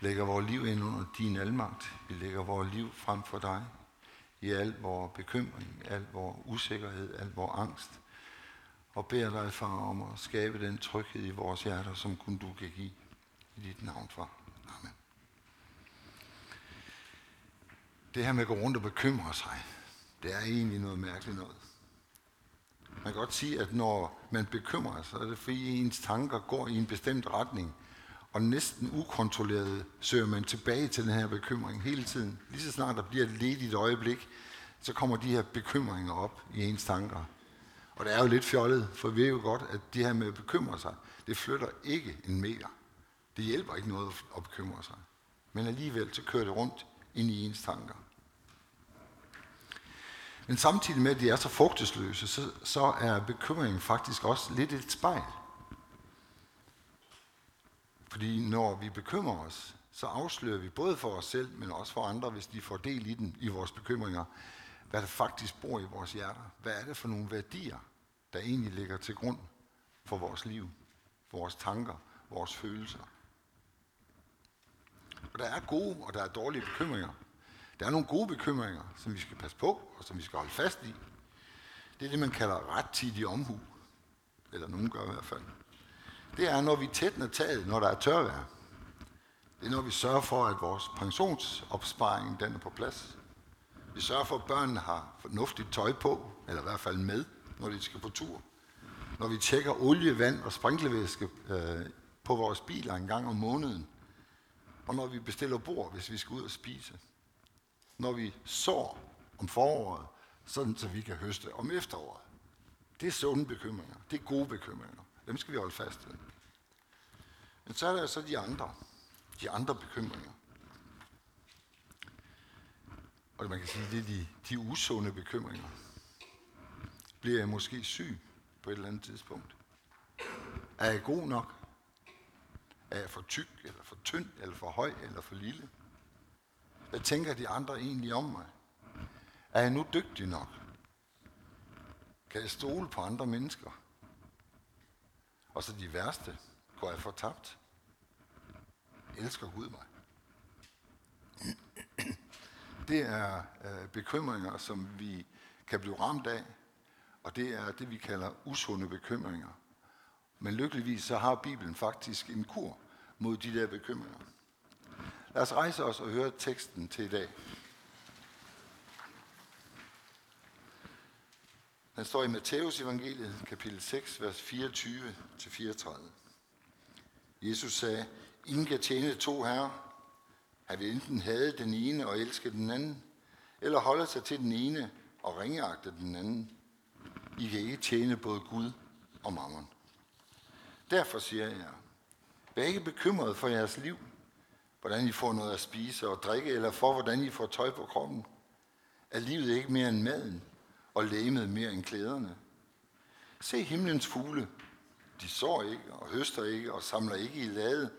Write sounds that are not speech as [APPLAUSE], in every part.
lægger vores liv ind under din almagt. Vi lægger vores liv frem for dig i al vores bekymring, al vores usikkerhed, al vores angst. Og beder dig, far, om at skabe den tryghed i vores hjerter, som kun du kan give i dit navn, far. Amen. Det her med at gå rundt og bekymre sig, det er egentlig noget mærkeligt noget. Man kan godt sige, at når man bekymrer sig, så er det fordi ens tanker går i en bestemt retning, og næsten ukontrolleret søger man tilbage til den her bekymring hele tiden. Lige så snart der bliver et ledigt øjeblik, så kommer de her bekymringer op i ens tanker. Og det er jo lidt fjollet, for vi ved jo godt, at det her med at bekymre sig, det flytter ikke en meter. Det hjælper ikke noget at bekymre sig. Men alligevel så kører det rundt ind i ens tanker. Men samtidig med, at de er så frugtesløse, så, så er bekymringen faktisk også lidt et spejl. Fordi når vi bekymrer os, så afslører vi både for os selv, men også for andre, hvis de får del i den, i vores bekymringer, hvad der faktisk bor i vores hjerter. Hvad er det for nogle værdier, der egentlig ligger til grund for vores liv, for vores tanker, vores følelser. Og der er gode, og der er dårlige bekymringer. Der er nogle gode bekymringer, som vi skal passe på, og som vi skal holde fast i. Det er det, man kalder rettidig omhu. Eller nogen gør i hvert fald. Det er, når vi tætner taget, når der er tørvejr. Det er, når vi sørger for, at vores pensionsopsparing den er på plads. Vi sørger for, at børnene har fornuftigt tøj på, eller i hvert fald med, når de skal på tur. Når vi tjekker olie, vand og sprinklervæske øh, på vores biler en gang om måneden. Og når vi bestiller bord, hvis vi skal ud og spise når vi sår om foråret, sådan så vi kan høste om efteråret. Det er sunde bekymringer. Det er gode bekymringer. Dem skal vi holde fast ved. Men så er der så de andre. De andre bekymringer. Og man kan sige, det er de, de usunde bekymringer. Bliver jeg måske syg på et eller andet tidspunkt? Er jeg god nok? Er jeg for tyk, eller for tynd, eller for høj, eller for lille? Hvad tænker de andre egentlig om mig? Er jeg nu dygtig nok? Kan jeg stole på andre mennesker? Og så de værste. Går jeg fortabt? Elsker Gud mig? Det er øh, bekymringer, som vi kan blive ramt af, og det er det, vi kalder usunde bekymringer. Men lykkeligvis så har Bibelen faktisk en kur mod de der bekymringer. Lad os rejse os og høre teksten til i dag. Den står i Matteus evangeliet, kapitel 6, vers 24-34. Jesus sagde, ingen kan tjene to herrer. Han vil enten have den ene og elske den anden, eller holde sig til den ene og ringeagte den anden. I kan ikke tjene både Gud og mammon. Derfor siger jeg, vær ikke bekymret for jeres liv, hvordan I får noget at spise og drikke, eller for hvordan I får tøj på kroppen. Er livet ikke mere end maden, og læmet mere end klæderne? Se himlens fugle. De sår ikke, og høster ikke, og samler ikke i lade,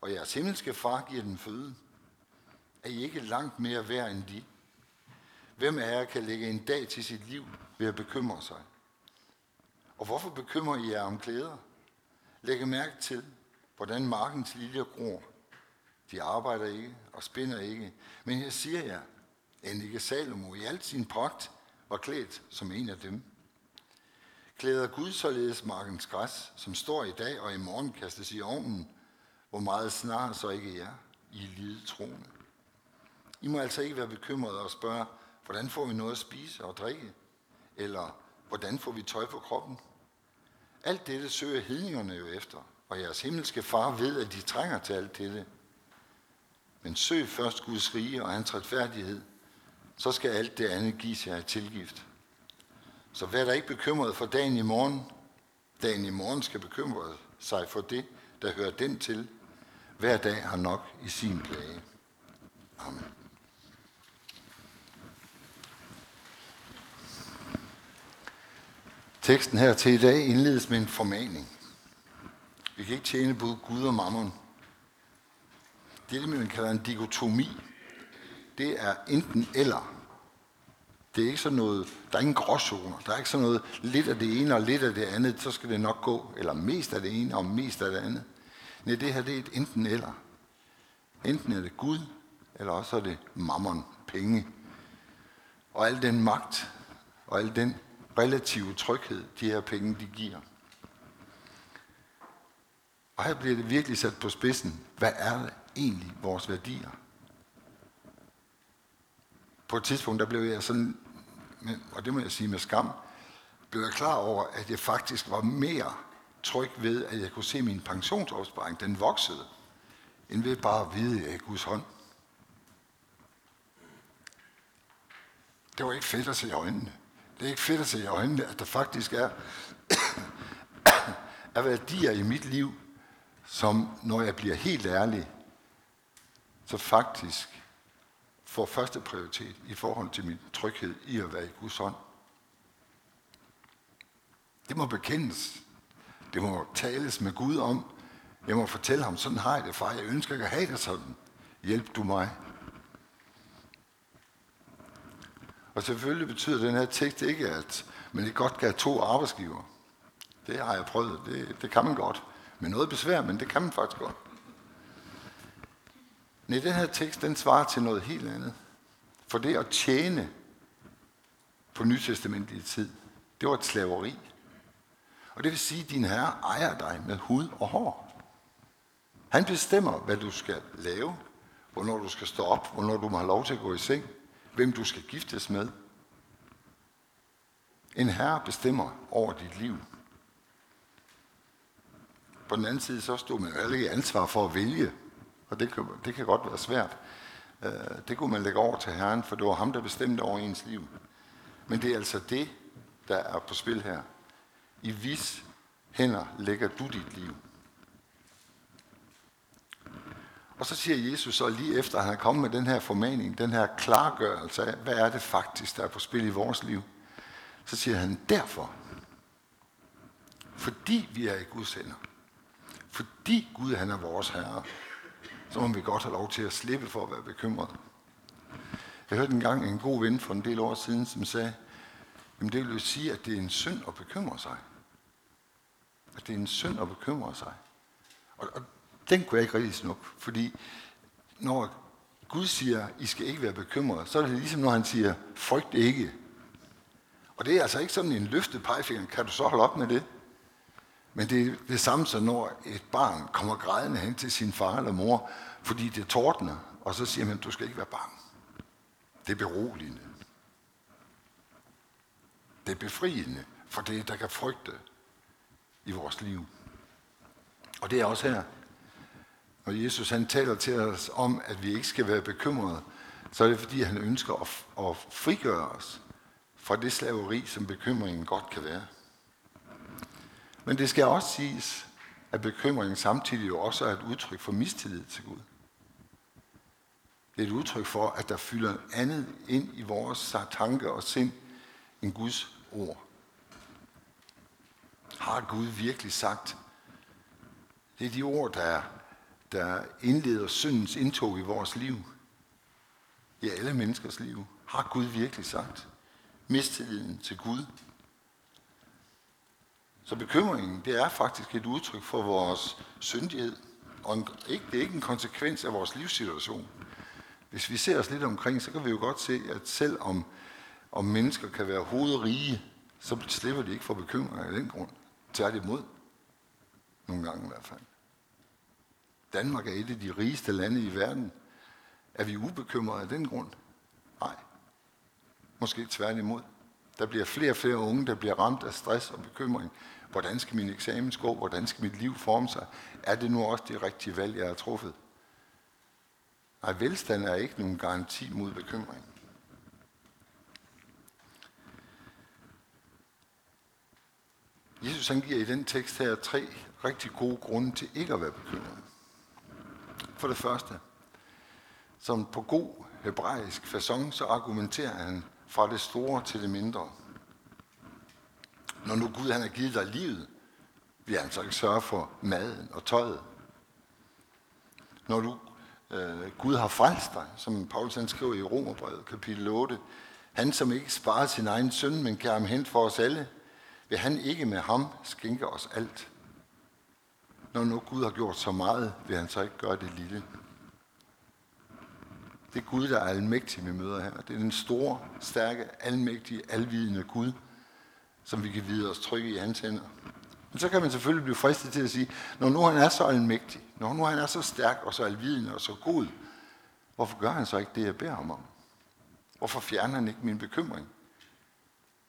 og jeres himmelske far giver den føde. Er I ikke langt mere værd end de? Hvem af jer kan lægge en dag til sit liv ved at bekymre sig? Og hvorfor bekymrer I jer om klæder? Læg mærke til, hvordan markens liljer gror. De arbejder ikke og spinder ikke. Men jeg siger jer, end ikke Salomo i al sin pragt var klædt som en af dem. Klæder Gud således markens græs, som står i dag og i morgen kastes i ovnen, hvor meget snart så ikke er i lide troende. I må altså ikke være bekymrede og spørge, hvordan får vi noget at spise og drikke? Eller hvordan får vi tøj på kroppen? Alt dette søger hedningerne jo efter, og jeres himmelske far ved, at de trænger til alt dette. Men søg først Guds rige og hans retfærdighed, så skal alt det andet gives jer tilgift. Så vær der ikke bekymret for dagen i morgen. Dagen i morgen skal bekymre sig for det, der hører den til. Hver dag har nok i sin plage. Amen. Teksten her til i dag indledes med en formaning. Vi kan ikke tjene både Gud og mammon. Det er det, man kalder en dikotomi. Det er enten eller. Det er ikke sådan noget, der er ingen gråzoner. Der er ikke sådan noget lidt af det ene og lidt af det andet, så skal det nok gå. Eller mest af det ene og mest af det andet. Nej, det her det er et enten eller. Enten er det Gud, eller også er det mammon, penge. Og al den magt, og al den relative tryghed, de her penge, de giver. Og her bliver det virkelig sat på spidsen. Hvad er det egentlig vores værdier? På et tidspunkt, der blev jeg sådan, og det må jeg sige med skam, blev jeg klar over, at jeg faktisk var mere tryg ved, at jeg kunne se min pensionsopsparing, den voksede, end ved bare at vide, at jeg er Guds hånd. Det var ikke fedt at se i øjnene. Det er ikke fedt at se i øjnene, at der faktisk er, [COUGHS] er værdier i mit liv, som når jeg bliver helt ærlig, så faktisk får første prioritet i forhold til min tryghed i at være i Guds hånd. Det må bekendes. Det må tales med Gud om. Jeg må fortælle ham, sådan har jeg det, far. Jeg ønsker ikke at have det sådan. Hjælp du mig. Og selvfølgelig betyder den her tekst ikke, at man ikke godt kan have to arbejdsgiver. Det har jeg prøvet. Det, det kan man godt. Med noget besvær, men det kan man faktisk godt. Nej, den her tekst, den svarer til noget helt andet. For det at tjene på nytestamentlig tid, det var et slaveri. Og det vil sige, at din herre ejer dig med hud og hår. Han bestemmer, hvad du skal lave, hvornår du skal stå op, hvornår du må have lov til at gå i seng, hvem du skal giftes med. En herre bestemmer over dit liv. På den anden side, så stod man jo ikke ansvar for at vælge, og det kan, det kan godt være svært. Øh, det kunne man lægge over til Herren, for det var ham, der bestemte over ens liv. Men det er altså det, der er på spil her. I vis hænder lægger du dit liv. Og så siger Jesus så lige efter, at han er kommet med den her formaning, den her klargørelse af, hvad er det faktisk, der er på spil i vores liv. Så siger han, derfor, fordi vi er i Guds hænder, fordi Gud han er vores Herre, så må vi godt have lov til at slippe for at være bekymret. Jeg hørte engang en god ven for en del år siden, som sagde, jamen det vil jo sige, at det er en synd at bekymre sig. At det er en synd at bekymre sig. Og, og den kunne jeg ikke rigtig snuppe, fordi når Gud siger, I skal ikke være bekymret, så er det ligesom når han siger, frygt ikke. Og det er altså ikke sådan en løftet pegefinger. Kan du så holde op med det? Men det er det samme som når et barn kommer grædende hen til sin far eller mor, fordi det tordner, og så siger man, du skal ikke være bange. Det er beroligende. Det er befriende for det, der kan frygte i vores liv. Og det er også her, når Jesus han taler til os om, at vi ikke skal være bekymrede, så er det fordi, han ønsker at, at frigøre os fra det slaveri, som bekymringen godt kan være. Men det skal også siges, at bekymringen samtidig jo også er et udtryk for mistillid til Gud. Det er et udtryk for, at der fylder andet ind i vores tanker og sind end Guds ord. Har Gud virkelig sagt? Det er de ord, der, der indleder syndens indtog i vores liv. I alle menneskers liv. Har Gud virkelig sagt? Mistilliden til Gud så bekymringen, det er faktisk et udtryk for vores syndighed, og en, ikke, det er ikke en konsekvens af vores livssituation. Hvis vi ser os lidt omkring, så kan vi jo godt se, at selv om, om mennesker kan være hovedrige, så slipper de ikke for bekymringer af den grund. Tværtimod. Nogle gange i hvert fald. Danmark er et af de rigeste lande i verden. Er vi ubekymrede af den grund? Nej. Måske tværtimod. Der bliver flere og flere unge, der bliver ramt af stress og bekymring Hvordan skal min eksamen gå? Hvordan skal mit liv forme sig? Er det nu også det rigtige valg, jeg har truffet? Nej, velstand er ikke nogen garanti mod bekymring. Jesus han giver i den tekst her tre rigtig gode grunde til ikke at være bekymret. For det første, som på god hebraisk façon, så argumenterer han fra det store til det mindre. Når nu Gud han har givet dig livet, vil han så ikke sørge for maden og tøjet. Når du, øh, Gud har frelst dig, som Paulus han skriver i Romerbrevet kapitel 8, han som ikke sparer sin egen søn, men kan ham hen for os alle, vil han ikke med ham skænke os alt. Når nu Gud har gjort så meget, vil han så ikke gøre det lille. Det er Gud, der er almægtig, vi møder her. Det er den store, stærke, almægtige, alvidende Gud, som vi kan vide os trygge i hans hænder. Men så kan man selvfølgelig blive fristet til at sige, når nu han er så almægtig, når nu han er så stærk og så alvidende og så god, hvorfor gør han så ikke det, jeg beder ham om? Hvorfor fjerner han ikke min bekymring?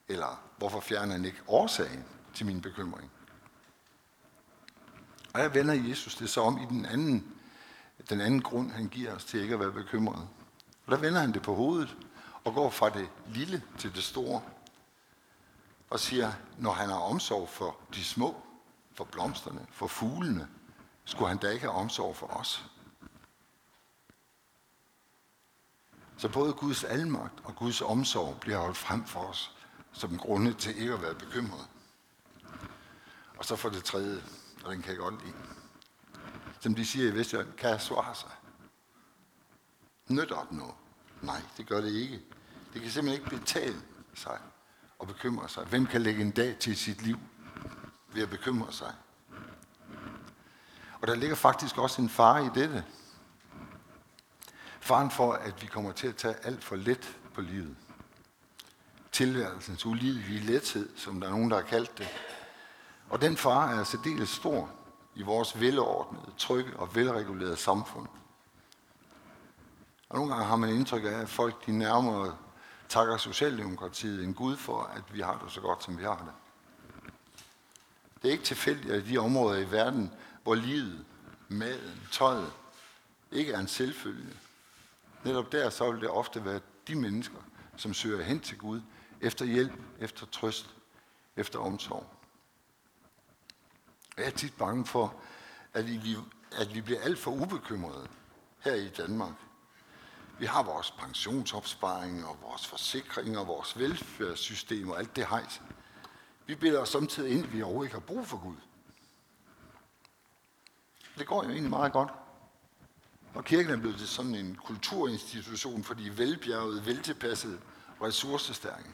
Eller hvorfor fjerner han ikke årsagen til min bekymring? Og jeg vender Jesus det så om i den anden, den anden grund, han giver os til ikke at være bekymret. Og der vender han det på hovedet og går fra det lille til det store. Og siger, når han har omsorg for de små, for blomsterne, for fuglene, skulle han da ikke have omsorg for os. Så både Guds almagt og Guds omsorg bliver holdt frem for os som grunde til ikke at være bekymret. Og så for det tredje, og den kan jeg godt lide. Som de siger i Vestjylland, kan jeg svare sig? Nytter det noget? Nej, det gør det ikke. Det kan simpelthen ikke betale sig og bekymre sig. Hvem kan lægge en dag til sit liv ved at bekymre sig? Og der ligger faktisk også en fare i dette. Faren for, at vi kommer til at tage alt for let på livet. Tilværelsens ulidelige lethed, som der er nogen, der har kaldt det. Og den fare er særdeles stor i vores velordnede, trygge og velregulerede samfund. Og nogle gange har man indtryk af, at folk de nærmere takker Socialdemokratiet en Gud for, at vi har det så godt, som vi har det. Det er ikke tilfældigt, at de områder i verden, hvor livet, maden, tøjet ikke er en selvfølge, netop der så vil det ofte være de mennesker, som søger hen til Gud efter hjælp, efter trøst, efter omsorg. Jeg er tit bange for, at vi, at vi bliver alt for ubekymrede her i Danmark. Vi har vores pensionsopsparing og vores forsikring og vores velfærdssystem og alt det hejs. Vi bilder os samtidig ind, at vi overhovedet ikke har brug for Gud. Det går jo egentlig meget godt. Og kirken er blevet til sådan en kulturinstitution for de velbjergede, veltilpassede ressourcestærke.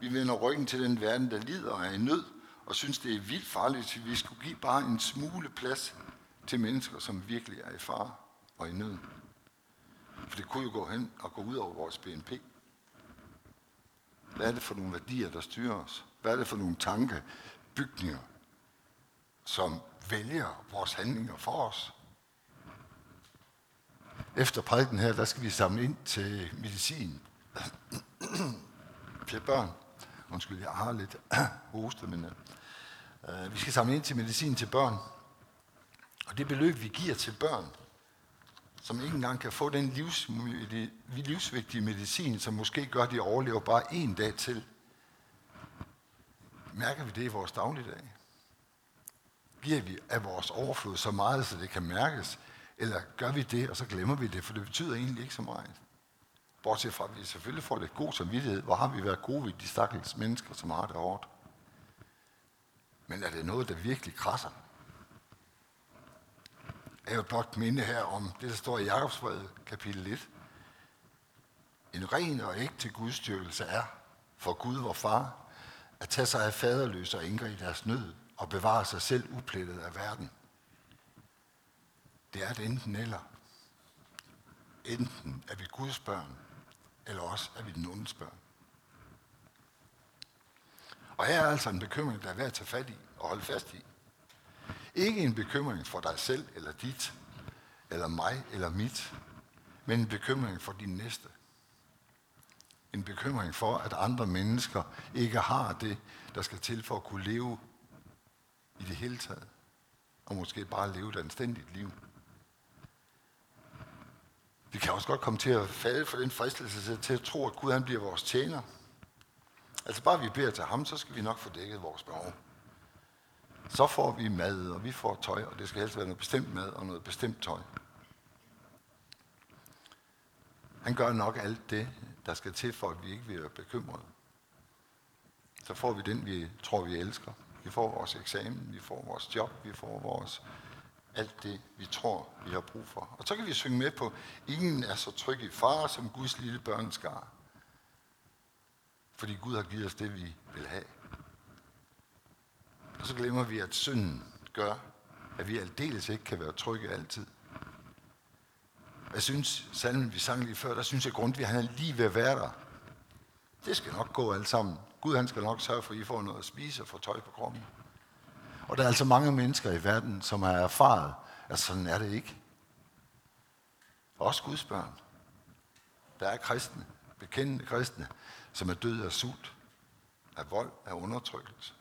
Vi vender ryggen til den verden, der lider og er i nød, og synes, det er vildt farligt, at vi skulle give bare en smule plads til mennesker, som virkelig er i fare og i nød. For det kunne jo gå hen og gå ud over vores BNP. Hvad er det for nogle værdier, der styrer os? Hvad er det for nogle tanke, bygninger, som vælger vores handlinger for os? Efter prædiken her, der skal vi samle ind til medicin [CLEARS THROAT] til børn. Undskyld, jeg har lidt [CLEARS THROAT] hoste, men uh, vi skal samle ind til medicin til børn. Og det beløb, vi giver til børn, som ikke engang kan få den livs, livsvigtige medicin, som måske gør, at de overlever bare en dag til. Mærker vi det i vores dagligdag? Giver vi af vores overflod så meget, så det kan mærkes? Eller gør vi det, og så glemmer vi det, for det betyder egentlig ikke så meget? Bortset fra, at vi selvfølgelig får lidt god samvittighed. Hvor har vi været gode ved de stakkels mennesker, som har det hårdt? Men er det noget, der virkelig krasser? Jeg vil blot minde her om det, der står i Jakobsbrevet, kapitel 1. En ren og ægte gudstyrkelse er for Gud, vor far, at tage sig af faderløse og indgre i deres nød og bevare sig selv uplettet af verden. Det er et enten eller. Enten er vi Guds børn, eller også er vi den ondes børn. Og her er altså en bekymring, der er værd at tage fat i og holde fast i. Ikke en bekymring for dig selv eller dit, eller mig eller mit, men en bekymring for din næste. En bekymring for, at andre mennesker ikke har det, der skal til for at kunne leve i det hele taget. Og måske bare leve et anstændigt liv. Vi kan også godt komme til at falde for den fristelse til at tro, at Gud han bliver vores tjener. Altså bare vi beder til ham, så skal vi nok få dækket vores behov. Så får vi mad, og vi får tøj, og det skal helst være noget bestemt mad og noget bestemt tøj. Han gør nok alt det, der skal til, for at vi ikke bliver bekymrede. Så får vi den, vi tror, vi elsker. Vi får vores eksamen, vi får vores job, vi får vores alt det, vi tror, vi har brug for. Og så kan vi synge med på, ingen er så tryg i far som Guds lille børneskar. Fordi Gud har givet os det, vi vil have. Og så glemmer vi, at synden gør, at vi aldeles ikke kan være trygge altid. Jeg synes, salmen vi sang lige før, der synes jeg Grundtvig, han er lige ved at være der. Det skal nok gå alt sammen. Gud han skal nok sørge for, at I får noget at spise og får tøj på kroppen. Og der er altså mange mennesker i verden, som har erfaret, at sådan er det ikke. Også Guds børn. Der er kristne, bekendende kristne, som er døde af sult, af vold, af undertrykkelse.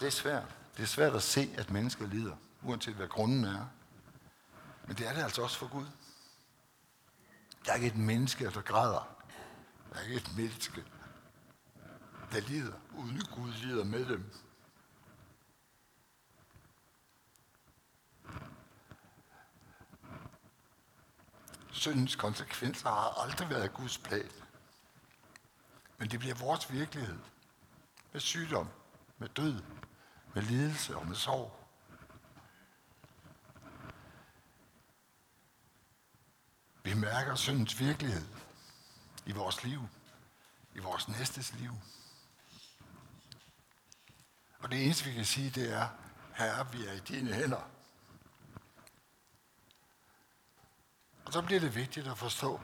Det er svært. Det er svært at se, at mennesker lider, uanset hvad grunden er. Men det er det altså også for Gud. Der er ikke et menneske, der græder. Der er ikke et menneske, der lider, uden Gud lider med dem. Syndens konsekvenser har aldrig været Guds plan. Men det bliver vores virkelighed. Med sygdom, med død, med lidelse og med sorg. Vi mærker syndens virkelighed i vores liv, i vores næstes liv. Og det eneste, vi kan sige, det er, Herre, vi er i dine hænder. Og så bliver det vigtigt at forstå,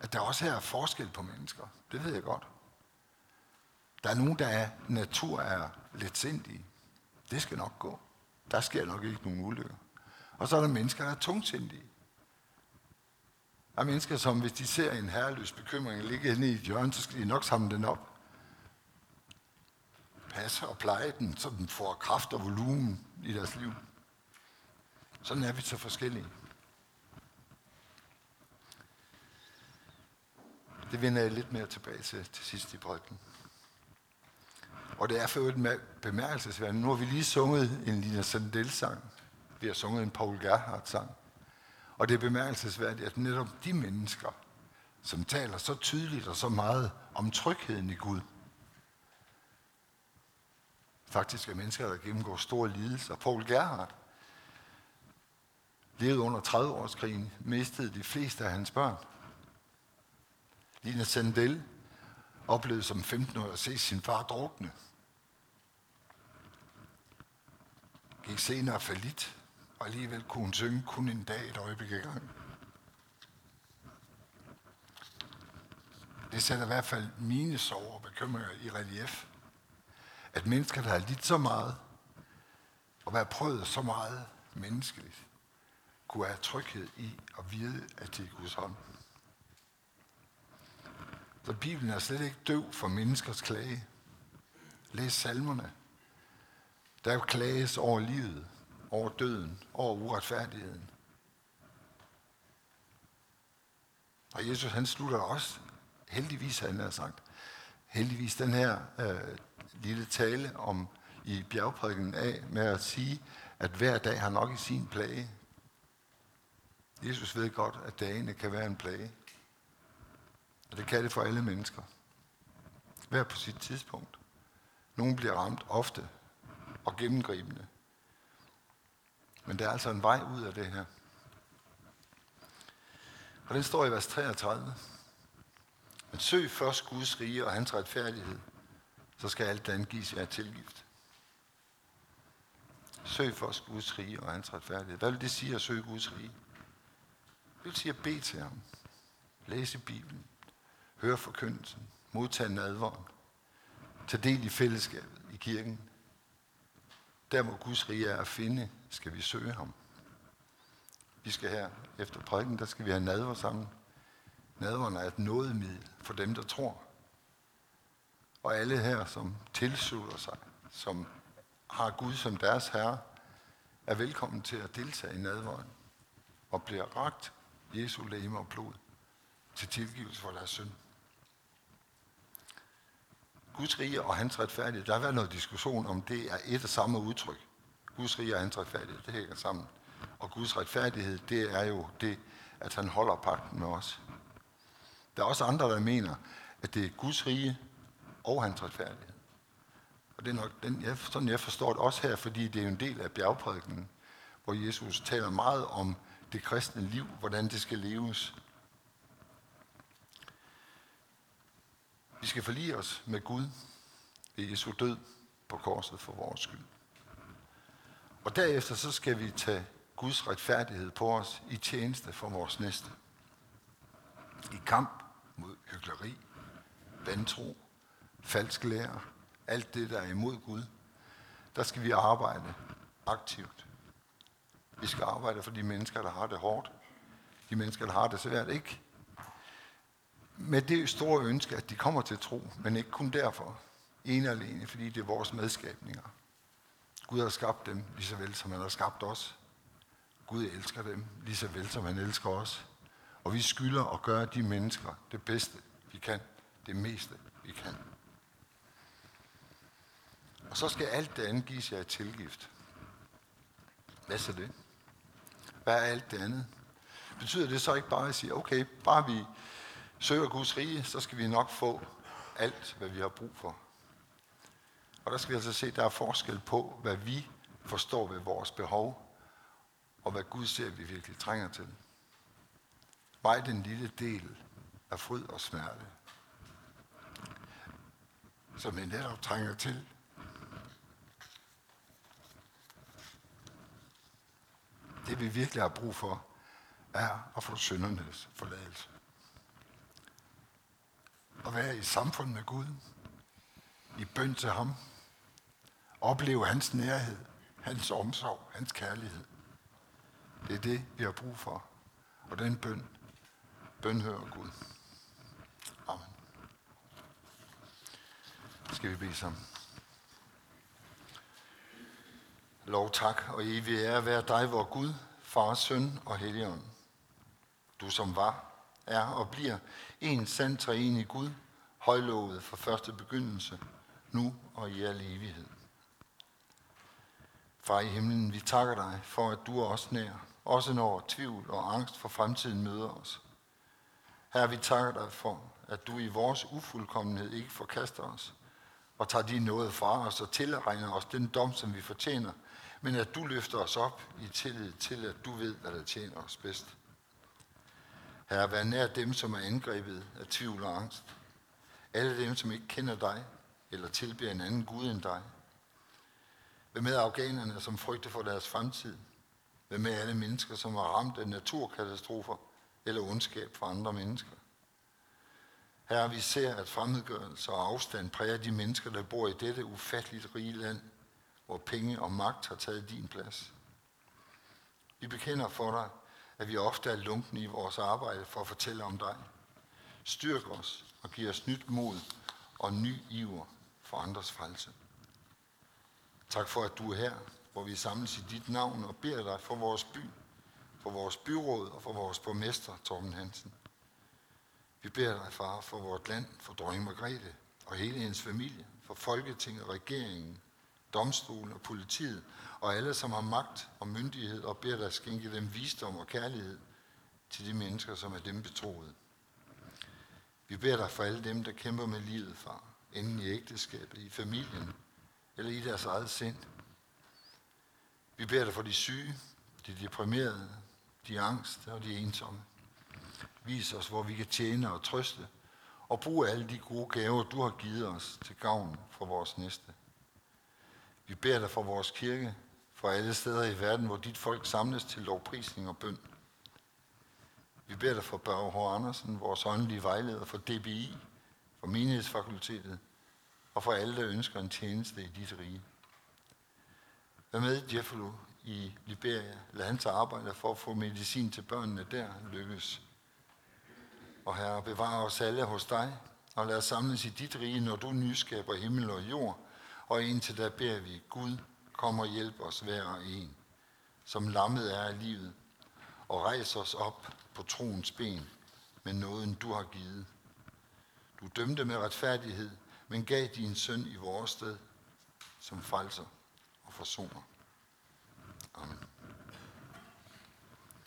at der også her er forskel på mennesker. Det ved jeg godt. Der er nogen, der er natur er lidt sindige. Det skal nok gå. Der sker nok ikke nogen ulykker. Og så er der mennesker, der er tungsindige. Der er mennesker, som hvis de ser en herreløs bekymring ligge inde i et hjørne, så skal de nok samle den op. Passe og pleje den, så den får kraft og volumen i deres liv. Sådan er vi så forskellige. Det vender jeg lidt mere tilbage til til sidst i bryggen. Og det er for øvrigt bemærkelsesværdigt. Nu har vi lige sunget en Lina Sandel-sang. Vi har sunget en Paul Gerhardt-sang. Og det er bemærkelsesværdigt, at netop de mennesker, som taler så tydeligt og så meget om trygheden i Gud, faktisk er mennesker, der gennemgår store lidelser. Paul Gerhardt levede under 30-årskrigen, mistede de fleste af hans børn. Lina Sandel oplevede som 15 år at se sin far drukne. Gik senere falit, og alligevel kunne hun synge kun en dag et øjeblik i gang. Det sætter i hvert fald mine sorger og bekymringer i relief. At mennesker, der har lidt så meget, og været prøvet så meget menneskeligt, kunne have tryghed i at vide, at det er Guds hånd. Så Bibelen er slet ikke døv for menneskers klage. Læs salmerne. Der jo klages over livet, over døden, over uretfærdigheden. Og Jesus han slutter også, heldigvis han har sagt, heldigvis den her øh, lille tale om i bjergprædiken af med at sige, at hver dag har nok i sin plage. Jesus ved godt, at dagene kan være en plage. Og det kan det for alle mennesker. Hver på sit tidspunkt. Nogle bliver ramt ofte og gennemgribende. Men der er altså en vej ud af det her. Og den står i vers 33. Men søg først Guds rige og hans retfærdighed, så skal alt andet gives jer tilgift. Søg først Guds rige og hans retfærdighed. Hvad vil det sige at søge Guds rige? Det vil sige at bede til ham. Læse Bibelen høre forkyndelsen, modtage nadvåren, tage del i fællesskabet i kirken. Der, hvor Guds rige er at finde, skal vi søge ham. Vi skal her efter prædiken, der skal vi have nadver sammen. Nadveren er et nådemiddel for dem, der tror. Og alle her, som tilslutter sig, som har Gud som deres herre, er velkommen til at deltage i nadveren og bliver ragt Jesu læme og blod til tilgivelse for deres synd. Guds rige og hans retfærdighed, der har været noget diskussion om, det er et og samme udtryk. Guds rige og hans retfærdighed, det hænger sammen. Og Guds retfærdighed, det er jo det, at han holder pakten med os. Der er også andre, der mener, at det er Guds rige og hans retfærdighed. Og det er nok den, jeg, sådan jeg forstår det også her, fordi det er en del af bjergprædiken, hvor Jesus taler meget om det kristne liv, hvordan det skal leves. Vi skal forlige os med Gud ved Jesu død på korset for vores skyld. Og derefter så skal vi tage Guds retfærdighed på os i tjeneste for vores næste. I kamp mod hyggeleri, vantro, falsk lærer, alt det, der er imod Gud, der skal vi arbejde aktivt. Vi skal arbejde for de mennesker, der har det hårdt. De mennesker, der har det svært. Ikke med det store ønske, at de kommer til tro, men ikke kun derfor. En alene, fordi det er vores medskabninger. Gud har skabt dem lige så vel, som han har skabt os. Gud elsker dem lige så vel, som han elsker os. Og vi skylder at gøre de mennesker det bedste, vi kan. Det meste, vi kan. Og så skal alt det andet gives jer et tilgift. Hvad så det? Hvad er alt det andet? Betyder det så ikke bare at sige, okay, bare vi søger Guds rige, så skal vi nok få alt, hvad vi har brug for. Og der skal vi altså se, at der er forskel på, hvad vi forstår ved vores behov, og hvad Gud ser, vi virkelig trænger til. Vej den lille del af fryd og smerte, som vi netop trænger til. Det vi virkelig har brug for, er at få syndernes forladelse. At være i samfund med Gud, i bøn til ham, opleve hans nærhed, hans omsorg, hans kærlighed. Det er det, vi har brug for. Og den bøn, bøn hører Gud. Amen. Skal vi bede sammen. Lov tak og evig ære være dig, vor Gud, Far, Søn og Helligånd. Du som var, er og bliver en sand i Gud, højlovet fra første begyndelse, nu og i al evighed. Far i himlen, vi takker dig for, at du er os nær, også når tvivl og angst for fremtiden møder os. Her vi takker dig for, at du i vores ufuldkommenhed ikke forkaster os, og tager din nåde fra os og tilregner os den dom, som vi fortjener, men at du løfter os op i tillid til, at du ved, hvad der tjener os bedst. Herre, vær nær dem, som er angrebet af tvivl og angst. Alle dem, som ikke kender dig, eller tilbeder en anden Gud end dig. Vær med afghanerne, som frygter for deres fremtid. Vær med alle mennesker, som er ramt af naturkatastrofer eller ondskab for andre mennesker. Herre, vi ser, at fremmedgørelse og afstand præger de mennesker, der bor i dette ufatteligt rige land, hvor penge og magt har taget din plads. Vi bekender for dig, at vi ofte er lunkne i vores arbejde for at fortælle om dig. Styrk os og giv os nyt mod og ny iver for andres frelse. Tak for, at du er her, hvor vi samles i dit navn og beder dig for vores by, for vores byråd og for vores borgmester, Torben Hansen. Vi beder dig, far, for vores land, for dronning Margrethe og hele hendes familie, for Folketinget, regeringen, domstolen og politiet, og alle, som har magt og myndighed, og beder dig skænke dem visdom og kærlighed til de mennesker, som er dem betroet. Vi beder dig for alle dem, der kæmper med livet, far, enten i ægteskabet, i familien eller i deres eget sind. Vi beder dig for de syge, de deprimerede, de angst og de ensomme. Vis os, hvor vi kan tjene og trøste, og bruge alle de gode gaver, du har givet os til gavn for vores næste. Vi beder dig for vores kirke, for alle steder i verden, hvor dit folk samles til lovprisning og bøn. Vi beder dig for Børge H. Andersen, vores åndelige vejleder, for DBI, for menighedsfakultetet, og for alle, der ønsker en tjeneste i dit rige. Vær med Jeffalo i Liberia. Lad hans arbejde for at få medicin til børnene der lykkes. Og herre, bevar os alle hos dig, og lad os samles i dit rige, når du nyskaber himmel og jord. Og indtil da beder vi, Gud, kom og hjælp os hver og en, som lammet er af livet, og rejs os op på troens ben med nåden, du har givet. Du dømte med retfærdighed, men gav din søn i vores sted som frelser og forsoner. Amen.